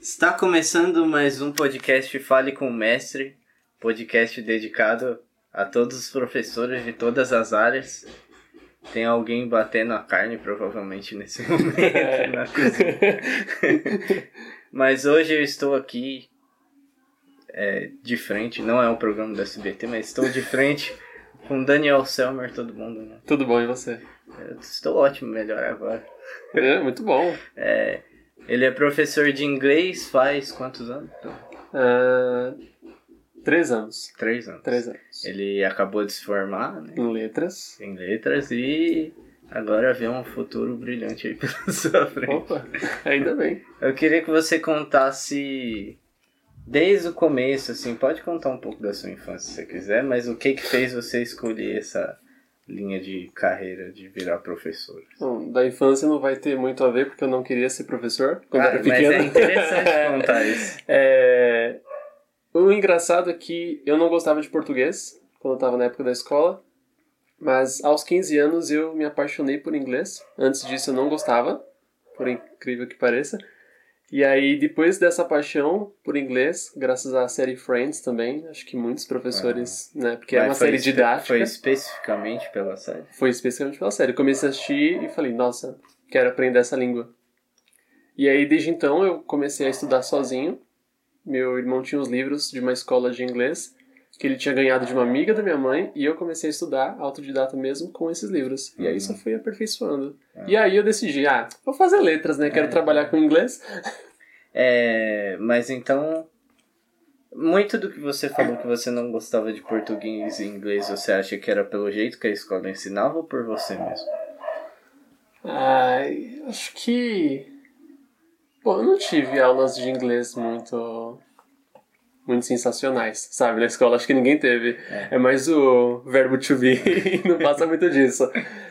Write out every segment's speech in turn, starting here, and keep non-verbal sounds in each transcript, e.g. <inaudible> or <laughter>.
Está começando mais um podcast Fale com o Mestre, podcast dedicado a todos os professores de todas as áreas. Tem alguém batendo a carne, provavelmente, nesse <laughs> momento na cozinha. <laughs> mas hoje eu estou aqui é, de frente, não é um programa do SBT, mas estou de frente com Daniel Selmer, todo mundo, né? Tudo bom, e você? Eu estou ótimo, melhor agora. É, muito bom. É, ele é professor de inglês faz quantos anos? Ah, três anos. Três anos. Três anos. Ele acabou de se formar né, Em letras. em letras e agora vê um futuro brilhante aí <laughs> pela sua frente. Opa, ainda bem. Eu queria que você contasse desde o começo, assim, pode contar um pouco da sua infância se você quiser, mas o que que fez você escolher essa linha de carreira de virar professor? Bom, da infância não vai ter muito a ver, porque eu não queria ser professor quando Ah, era mas pequeno. é interessante <laughs> contar isso. É, O engraçado é que eu não gostava de português quando eu estava na época da escola, mas aos 15 anos eu me apaixonei por inglês. Antes disso eu não gostava, por incrível que pareça. E aí, depois dessa paixão por inglês, graças à série Friends também, acho que muitos professores, né, porque é Mas uma foi série didática. Foi especificamente pela série? Foi especialmente pela série. Eu comecei a assistir e falei, nossa, quero aprender essa língua. E aí, desde então, eu comecei a estudar sozinho. Meu irmão tinha os livros de uma escola de inglês que ele tinha ganhado de uma amiga da minha mãe e eu comecei a estudar autodidata mesmo com esses livros. E aí só fui aperfeiçoando. E aí eu decidi, ah, vou fazer letras, né? Quero trabalhar com inglês. É, mas então, muito do que você falou que você não gostava de português e inglês, você acha que era pelo jeito que a escola ensinava ou por você mesmo? Ai, acho que. Bom, eu não tive aulas de inglês muito. Muito sensacionais, sabe? Na escola, acho que ninguém teve. É, mais o verbo to be, <laughs> não passa muito disso.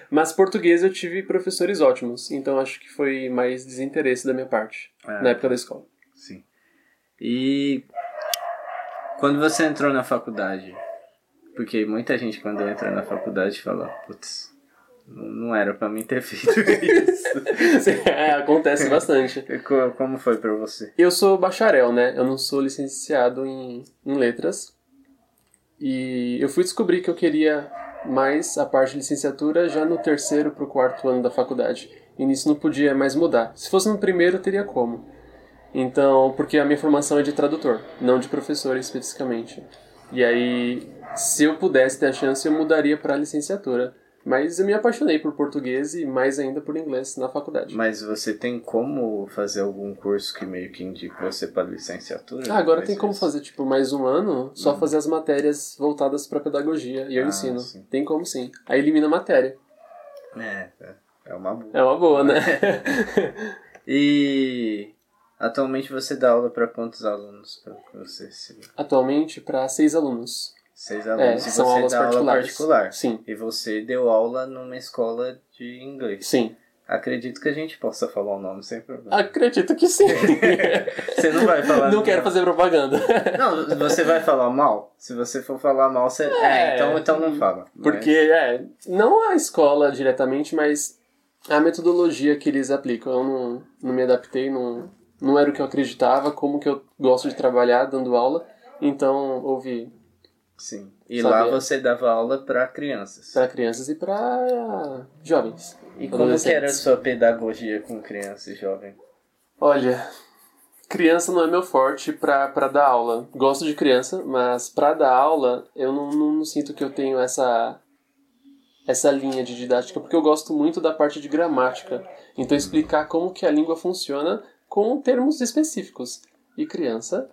Mas português eu tive professores ótimos, então acho que foi mais desinteresse da minha parte, Ah. na época da escola. Sim. E quando você entrou na faculdade, porque muita gente quando entra na faculdade fala, putz, não era pra mim ter <laughs> feito isso. é, acontece bastante. <laughs> Co- Como foi pra você? Eu sou bacharel, né? Eu não sou licenciado em, em letras. E eu fui descobrir que eu queria mais a parte de licenciatura já no terceiro pro quarto ano da faculdade. E nisso não podia mais mudar. Se fosse no primeiro, teria como. Então, porque a minha formação é de tradutor, não de professor especificamente. E aí, se eu pudesse ter a chance, eu mudaria para licenciatura. Mas eu me apaixonei por português e mais ainda por inglês na faculdade. Mas você tem como fazer algum curso que meio que indique você para licenciatura? Ah, agora tem como disso? fazer, tipo, mais um ano, só fazer as matérias voltadas pra pedagogia. E eu. Ah, ensino. sim. Tem como sim. Aí elimina a matéria. É, é, é uma boa. É uma boa, né? <laughs> E atualmente você dá aula para quantos alunos? Pra você se... Atualmente, pra seis alunos. Seis É, alunos. e são você aulas dá aula particular. Sim, E você deu aula numa escola de inglês. sim. Acredito que a gente possa falar o nome sem problema. Acredito que sim. <laughs> Você não vai falar. Não quero fazer propaganda. Não, você vai falar mal? Se você for falar mal, você. É, É. então, então não fala. Porque, é, não a escola diretamente, mas a metodologia que eles aplicam. Eu não, não me adaptei, não, não era o que eu acreditava, como que eu gosto de trabalhar dando aula. Então, houve Sim. E lá você dava aula para crianças. para crianças e para jovens. E como que era a sua pedagogia com criança e jovem? Olha, criança não é meu forte pra dar aula. Gosto de criança, mas pra dar aula eu não, não, não sinto que eu tenho essa essa linha de didática, porque eu gosto muito da parte de gramática. Então explicar como que a língua funciona com termos específicos. E criança,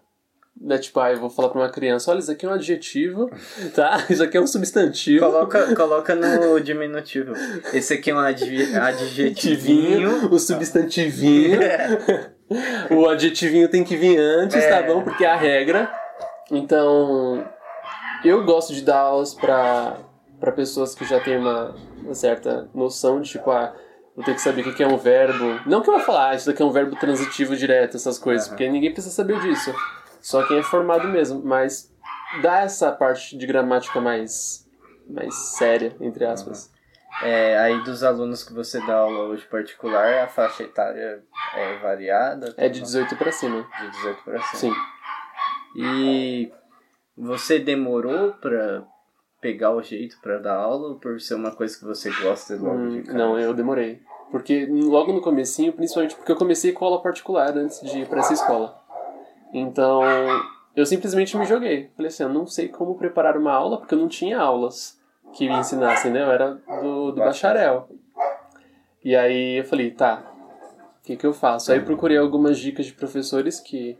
né, tipo, ah, eu vou falar pra uma criança, olha, isso aqui é um adjetivo, tá? <laughs> Isso aqui é um substantivo. Coloca, coloca no diminutivo. Esse aqui é um advi- adjetivinho. o substantivinho. o adjetivinho tem que vir antes, É. tá bom? Porque é a regra. Então, eu gosto de dar aulas pra, pra pessoas que já têm uma, uma certa noção de, tipo, ah, vou ter que saber o que é um verbo. Não que eu vou falar, ah, isso daqui é um verbo transitivo direto, essas coisas, Aham. porque ninguém precisa saber disso. Só quem é formado mesmo. Mas dá essa parte de gramática mais mais séria, entre aspas. É, aí dos alunos que você dá aula hoje particular, a faixa etária é variada? É de 18 para cima. De 18 para cima. Sim. E você demorou pra pegar o jeito pra dar aula ou por ser uma coisa que você gosta logo Hum, de cara? não, eu demorei. Porque logo no comecinho, principalmente porque eu comecei com aula particular antes de ir pra essa escola. Então, eu simplesmente me joguei. Falei assim, eu não sei como preparar uma aula, porque eu não tinha aulas que me ensinassem, né? Eu era do, do bacharel. E aí eu falei, tá, o que, que eu faço? Aí procurei algumas dicas de professores que,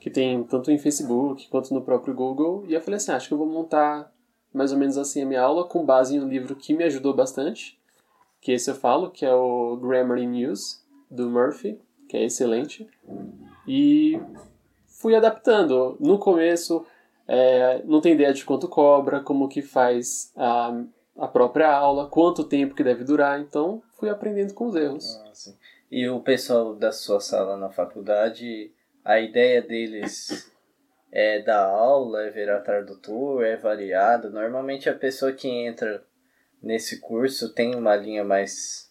que tem tanto em Facebook quanto no próprio Google. E eu falei assim, acho que eu vou montar mais ou menos assim a minha aula com base em um livro que me ajudou bastante, que esse eu falo, que é o Grammar in News, do Murphy, que é excelente. E fui adaptando. No começo, é, não tem ideia de quanto cobra, como que faz a, a própria aula, quanto tempo que deve durar, então fui aprendendo com os erros. Ah. E o pessoal da sua sala na faculdade, a ideia deles é dar aula, é virar tradutor, é variado. Normalmente a pessoa que entra nesse curso tem uma linha mais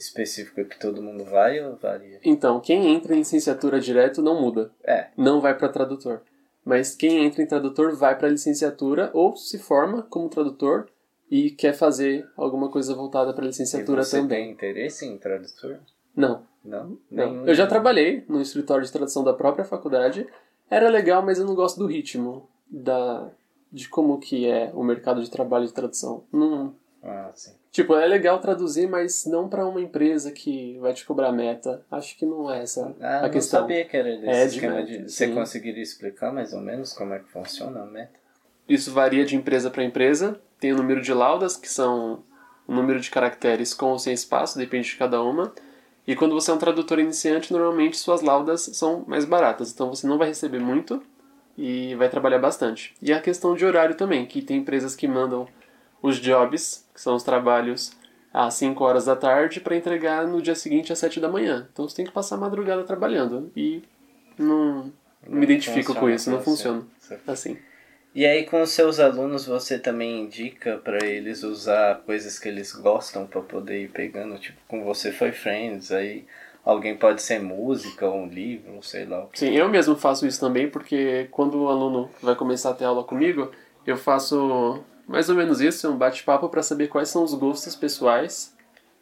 específica que todo mundo vai ou varia? Então, quem entra em licenciatura direto não muda, É, não vai para tradutor. Mas quem entra em tradutor vai para licenciatura ou se forma como tradutor e quer fazer alguma coisa voltada para e licenciatura você também. tem interesse em tradutor? Não, Não? Não. Nenhum? Eu já trabalhei no escritório de tradução da própria faculdade. Era legal, mas eu não gosto do ritmo da de como que é o mercado de trabalho de tradução. Não, Ah, sim. Tipo, é legal traduzir, mas não para uma empresa que vai te cobrar meta. Acho que não é essa Ah, a não questão. sabia que era desse É, de esquema meta, de... Você sim. conseguiria explicar mais ou menos como é que funciona a meta? Isso varia de empresa para empresa. Tem o número de laudas, que são o número de caracteres com ou sem espaço, depende de cada uma. E quando você é um tradutor iniciante, normalmente suas laudas são mais baratas, então você não vai receber muito e vai trabalhar bastante. E a questão de horário também, que tem empresas que mandam os jobs, que são os trabalhos, às 5 horas da tarde para entregar no dia seguinte às 7 da manhã. Então você tem que passar a madrugada trabalhando. E não, não me identifico com funciona isso, não funciona assim. E aí com os seus alunos você também indica pra eles usar coisas que eles gostam pra poder ir pegando, tipo, com você foi Friends, aí alguém pode ser música ou um livro, sei lá. Sim, eu mesmo faço isso também, porque quando o aluno vai começar a ter aula comigo, eu faço mais ou menos isso, um bate-papo para saber quais são os gostos pessoais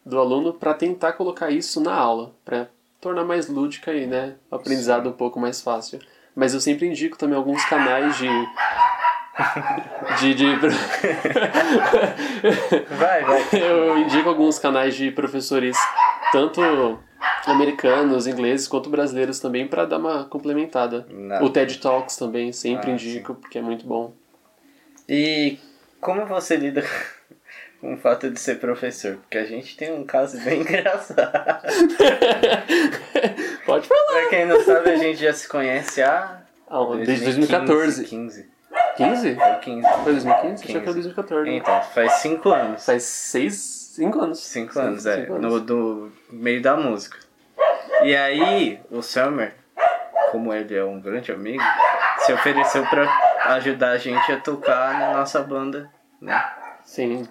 do aluno para tentar colocar isso na aula, para tornar mais lúdica e, né, o aprendizado um pouco mais fácil. Mas eu sempre indico também alguns canais de <laughs> de, de... Vai, vai. <laughs> eu indico alguns canais de professores tanto americanos, ingleses quanto brasileiros também para dar uma complementada. Não. O TED Talks também sempre Ah, indico porque é muito bom. E como você lida <laughs> com o fato de ser professor? Porque a gente tem um caso <laughs> bem engraçado. <laughs> Pode falar. pra quem não sabe, a gente já se conhece há Ah, desde 2014. 15. 15? Foi 15. Foi 2015? Achei que 15. era 2014. Então, faz 5 anos. Faz 6, 5 anos. 5 anos, é. Cinco No anos. do meio da música. E aí, o Summer, como ele é um grande amigo, se ofereceu pra ajudar a gente a tocar na nossa banda, né? Sim.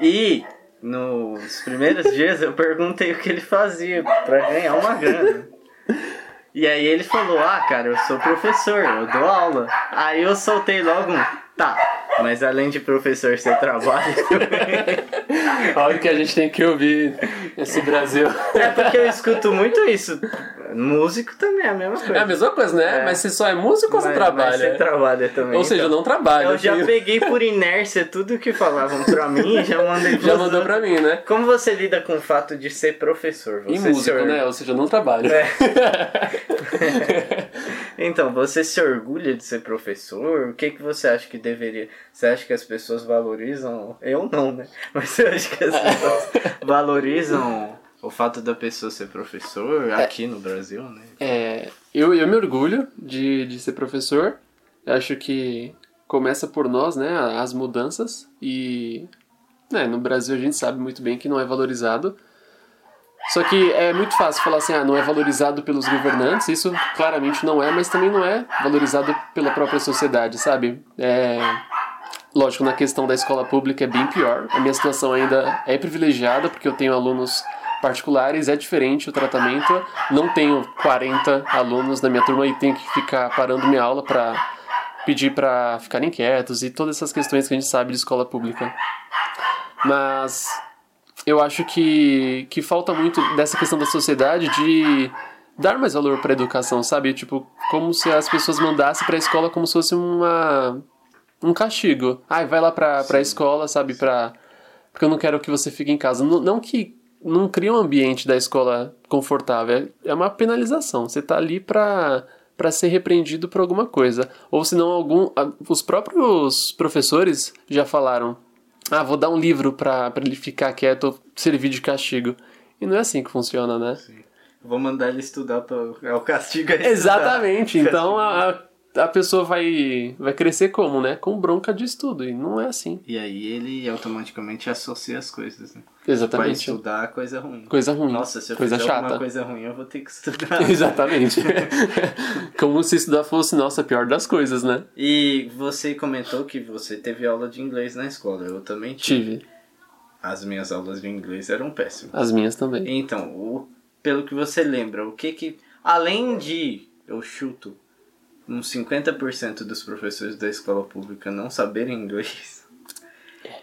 E nos primeiros <laughs> dias eu perguntei o que ele fazia pra ganhar uma grana. E aí ele falou, ah cara, eu sou professor, eu dou aula. Aí eu soltei logo um, tá, mas além de professor você trabalha <laughs> também. Olha o que a gente tem que ouvir esse Brasil. É porque eu escuto muito isso. Músico também é a mesma coisa. É a mesma coisa, né? É. Mas você só é músico ou você Mas- trabalha? Mas você trabalha também. Ou seja, então. não trabalha. Eu já tenho- peguei por inércia tudo que falavam pra mim e <laughs> já mandei Já pros mandou pra mim, né? Como você lida com o fato de ser professor? Você E músico, se or- né? Ou seja, não trabalho. É. <laughs> Então, você se orgulha de ser professor? O que, que você acha que deveria? Você acha que as pessoas valorizam? Eu não, né? Mas você acha que as pessoas <laughs> valorizam o fato da pessoa ser professor aqui no Brasil, né? É, eu, eu me orgulho de, de ser professor. Eu acho que começa por nós, né, as mudanças. E né, no Brasil a gente sabe muito bem que não é valorizado. Só que é muito fácil falar assim, ah, não é valorizado pelos governantes. Isso claramente não é, mas também não é valorizado pela própria sociedade, sabe? É, Lógico, na questão da escola pública é bem pior. A minha situação ainda é privilegiada porque eu tenho alunos particulares, é diferente o tratamento. Não tenho 40 alunos na minha turma e tenho que ficar parando minha aula para pedir para ficarem quietos e todas essas questões que a gente sabe de escola pública. Mas eu acho que, que falta muito dessa questão da sociedade de dar mais valor para a educação, sabe? Tipo, como se as pessoas mandassem para a escola como se fosse uma um castigo. Ai, vai lá para para a escola, sabe, para porque eu não quero que você fique em casa. Não, não que não cria um ambiente da escola confortável, é uma penalização. Você tá ali para para ser repreendido por alguma coisa. Ou senão algum os próprios professores já falaram: "Ah, vou dar um livro para ele ficar quieto ou servir de castigo". E não é assim que funciona, né? Sim. Vou mandar ele estudar para é o castigo é Exatamente. <laughs> Então a, a pessoa vai, vai crescer como, né? Com bronca de estudo, e não é assim. E aí ele automaticamente associa as coisas, né? Exatamente. Vai estudar coisa ruim. Coisa ruim. Nossa, se eu coisa fizer chata. alguma coisa ruim, eu vou ter que <laughs> estudar. Exatamente. <laughs> como se estudar fosse, nossa, a pior das coisas, né? E você comentou que você teve aula de inglês na escola. Eu também tive. Tive. As minhas aulas de inglês eram péssimas. As minhas também. Então, o, pelo que você lembra, o que que... Além de, eu chuto, uns 50% dos professores da escola pública não saberem inglês.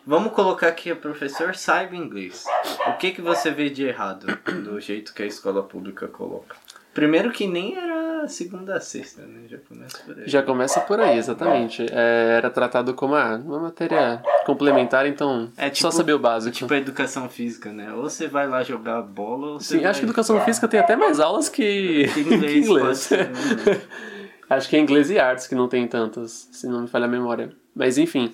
Vamos colocar que o professor saiba inglês. O que que você vê de errado do jeito que a escola pública coloca? Primeiro que nem era segunda a sexta, né? Já começa por aí. Já começa por aí, exatamente. É, era tratado como ah, uma matéria complementar, então É só tipo- saber o básico. Tipo a educação física, né? Ou você vai lá jogar bola ou você Sim, acho que educação física tem até mais aulas que, Que <laughs> que inglês, Acho que é inglês e artes que não tem tantas, se não me falha a memória. Mas enfim,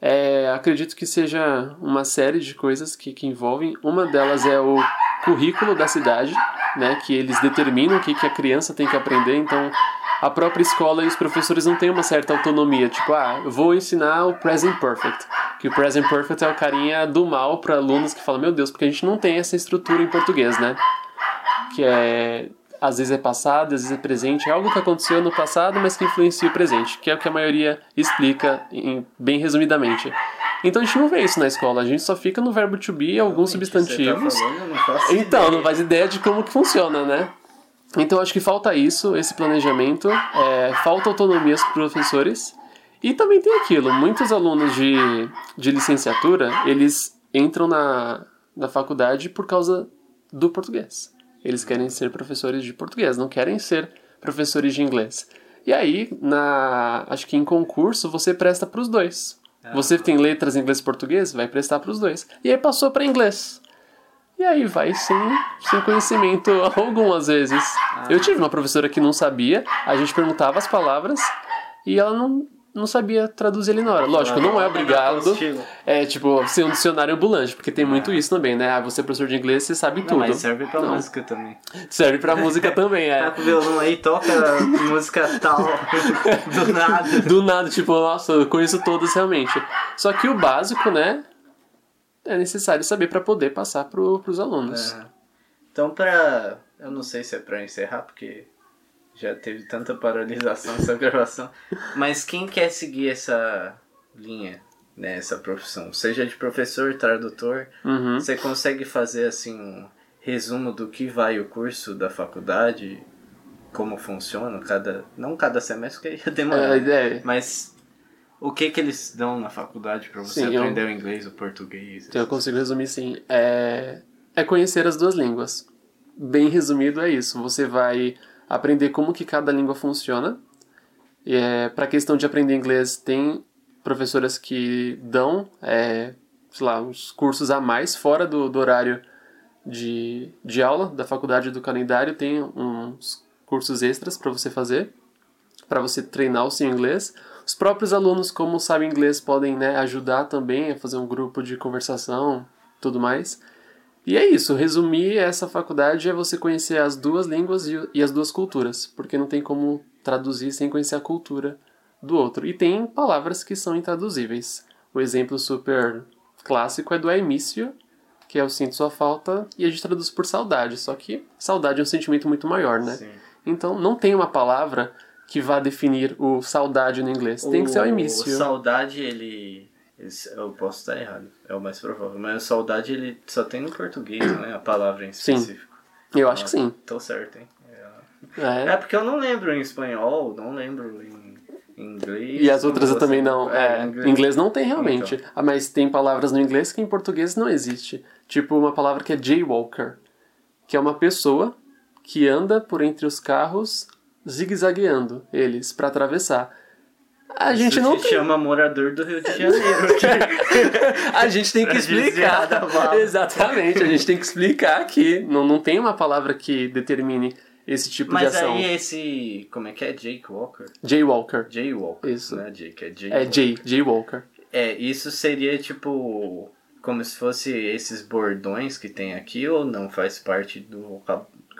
é, acredito que seja uma série de coisas que, que envolvem. Uma delas é o currículo da cidade, né, que eles determinam o que, que a criança tem que aprender. Então, a própria escola e os professores não têm uma certa autonomia. Tipo, ah, eu vou ensinar o present perfect. Que o present perfect é o carinha do mal para alunos que falam, meu Deus, porque a gente não tem essa estrutura em português, né? que é às vezes é passado, às vezes é presente, é algo que aconteceu no passado, mas que influencia o presente, que é o que a maioria explica em- bem resumidamente. Então a gente não vê isso na escola, a gente só fica no verbo to be, alguns Realmente, substantivos. Tá falando, não <laughs> Então, não faz ideia de como que funciona, né? Então acho que falta isso, esse planejamento, é, falta autonomia aos professores e também tem aquilo, muitos alunos de, de licenciatura, eles entram na, na faculdade por causa do português. Eles querem ser professores de português, não querem ser professores de inglês. E aí, na, acho que em concurso, você presta para os dois. Você tem letras em inglês e português, vai prestar para os dois. E aí passou para inglês. E aí vai sem, sem conhecimento <laughs> algum, às vezes. Eu tive uma professora que não sabia, a gente perguntava as palavras e ela não, não sabia traduzir ali na hora. Lógico, não é obrigado. É tipo ser um dicionário ambulante, porque tem muito isso também, né? Ah, você é professor de inglês, você sabe Não, tudo. mas serve pra Não. música também. Serve pra música <laughs> também, Tá é. com o violão aí, toca música tal, <laughs> do nada. Do nada, tipo, nossa, eu conheço todas realmente. Só que o básico, né? É necessário saber pra poder passar pro, pros alunos. É. Então, pra. Eu não sei se é pra encerrar, porque já teve tanta paralisação essa <laughs> gravação. Mas quem quer seguir essa linha, né, essa profissão, seja de professor, tradutor, Uhum. você consegue fazer assim um resumo do que vai o curso da faculdade, como funciona cada. Não cada semestre, porque ia demorar. É, é, Mas o que que eles dão na faculdade pra você Sim, eu- aprender o inglês, o português? Então eu consigo resumir sim. É, é conhecer as duas línguas. Bem resumido é isso. Você vai aprender como que cada língua funciona. É, para a questão de aprender inglês, tem professoras que dão, é, sei lá, uns cursos a mais fora do, do horário de, de aula da faculdade do calendário. Tem uns cursos extras para você fazer, para você treinar o seu inglês. Os próprios alunos, como sabem inglês, podem né, ajudar também a fazer um grupo de conversação, tudo mais. E é isso, resumir essa faculdade é você conhecer as duas línguas e, as duas culturas, porque não tem como traduzir sem conhecer a cultura do outro. E tem palavras que são intraduzíveis. O exemplo super clássico é do Aimício, que é o sinto sua falta, e a gente traduz por saudade, só que saudade é um sentimento muito maior, né? Sim. Então não tem uma palavra que vá definir o saudade no inglês. Tem que ser o O início. saudade, ele Eu posso estar errado, é o mais provável. Mas saudade ele só tem no português, né? A palavra em Sim. específico. Eu acho que sim. Tô certo, hein? É. É. É porque eu não lembro em espanhol, não lembro em inglês. E as outras eu também não. É, inglês. inglês não tem realmente. Então. Ah, Mas tem palavras no inglês que em português não existe. Tipo uma palavra que é jaywalker, que é uma pessoa que anda por entre os carros zigue-zagueando eles pra atravessar. A gente Isso não se tem. chama morador do Rio de Janeiro. <laughs> A gente tem que explicar. bala. Exatamente, a gente tem que explicar que não, não tem uma palavra que determine esse tipo de Mas ação. aí esse. Como é que é? Jake Walker? Jaywalker. Jay Walker. Isso. Não é Jake, é Jay. É Jay, Jaywalker. É, isso seria tipo. Como se fosse esses bordões que tem aqui ou não faz parte do?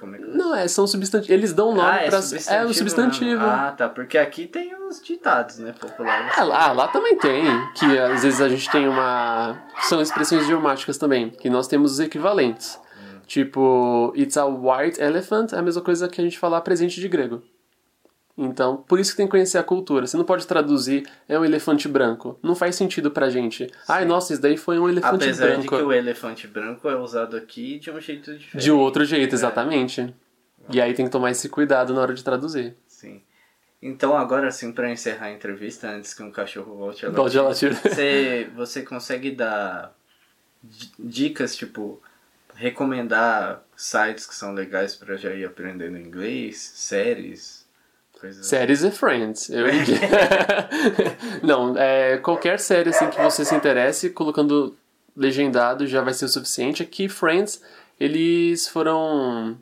Como é que Não, é, são substantivos. Eles dão nome ah, é pra. é o substantivo. mesmo. Ah, tá. Porque aqui tem os ditados, né? Populares. Ah, lá, lá também tem, que às vezes a gente tem uma. São expressões idiomáticas também, que nós temos os equivalentes. Tipo, it's a white elephant é a mesma coisa que a gente falar presente de grego. Então, por isso que tem que conhecer a cultura. Você não pode traduzir é um elefante branco. Não faz sentido pra gente. Ai, nossa, isso daí foi um elefante Apesar de branco. que o elefante branco é usado aqui de um jeito diferente. De outro jeito, exatamente. E aí tem que tomar esse cuidado na hora de traduzir. Sim. Então, agora sim, pra encerrar a entrevista, antes que um cachorro volte a latir, Pode latir. Você, você consegue dar di- dicas, tipo, recomendar sites que são legais pra já ir aprendendo inglês, séries, assim? Séries e Friends. Eu <laughs> Não, é, qualquer série assim que você se interesse, colocando legendado já vai ser o suficiente. Aqui, Friends, eles foram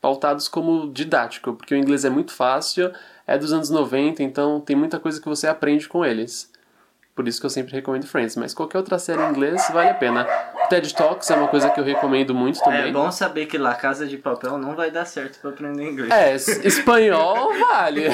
pautados como didático, porque o inglês é muito fácil, é dos anos 90, então tem muita coisa que você aprende com eles. Por isso que eu sempre recomendo Friends, mas qualquer outra série em inglês vale a pena. TED Talks é uma coisa que eu recomendo muito também. É bom saber que La Casa de Papel não vai dar certo pra aprender inglês. É, es- espanhol vale.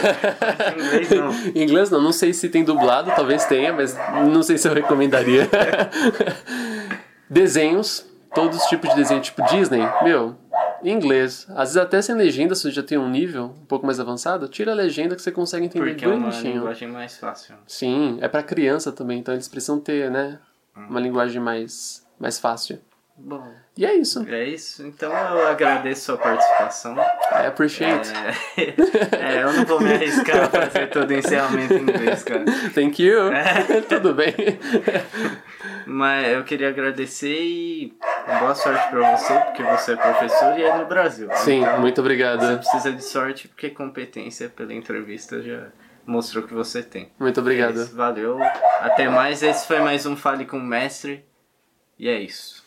Inglês não. <laughs> Inglês não, não sei se tem dublado, talvez tenha, mas não sei se eu recomendaria. <laughs> Desenhos, todos os tipos de desenho, tipo Disney, meu, em inglês. Às vezes até sem legenda, se você já tem um nível um pouco mais avançado, tira a legenda que você consegue entender Porque é uma bonitinho. linguagem mais fácil. Sim, é pra criança também, então eles precisam ter, né, uma linguagem mais, mais fácil. Bom, E é isso. é isso. Então eu agradeço sua participação. I appreciate. É, é, eu não vou me arriscar a fazer todo o encerramento em inglês, cara. Thank you. <laughs> Tudo bem. Mas eu queria agradecer e boa sorte pra você, porque você é professor e é no Brasil. Sim, Então, muito Você obrigado. precisa de sorte porque competência pela entrevista já mostrou que você tem. Muito É obrigado. isso, valeu. Até mais. Esse foi mais um Fale com o Mestre. E é isso.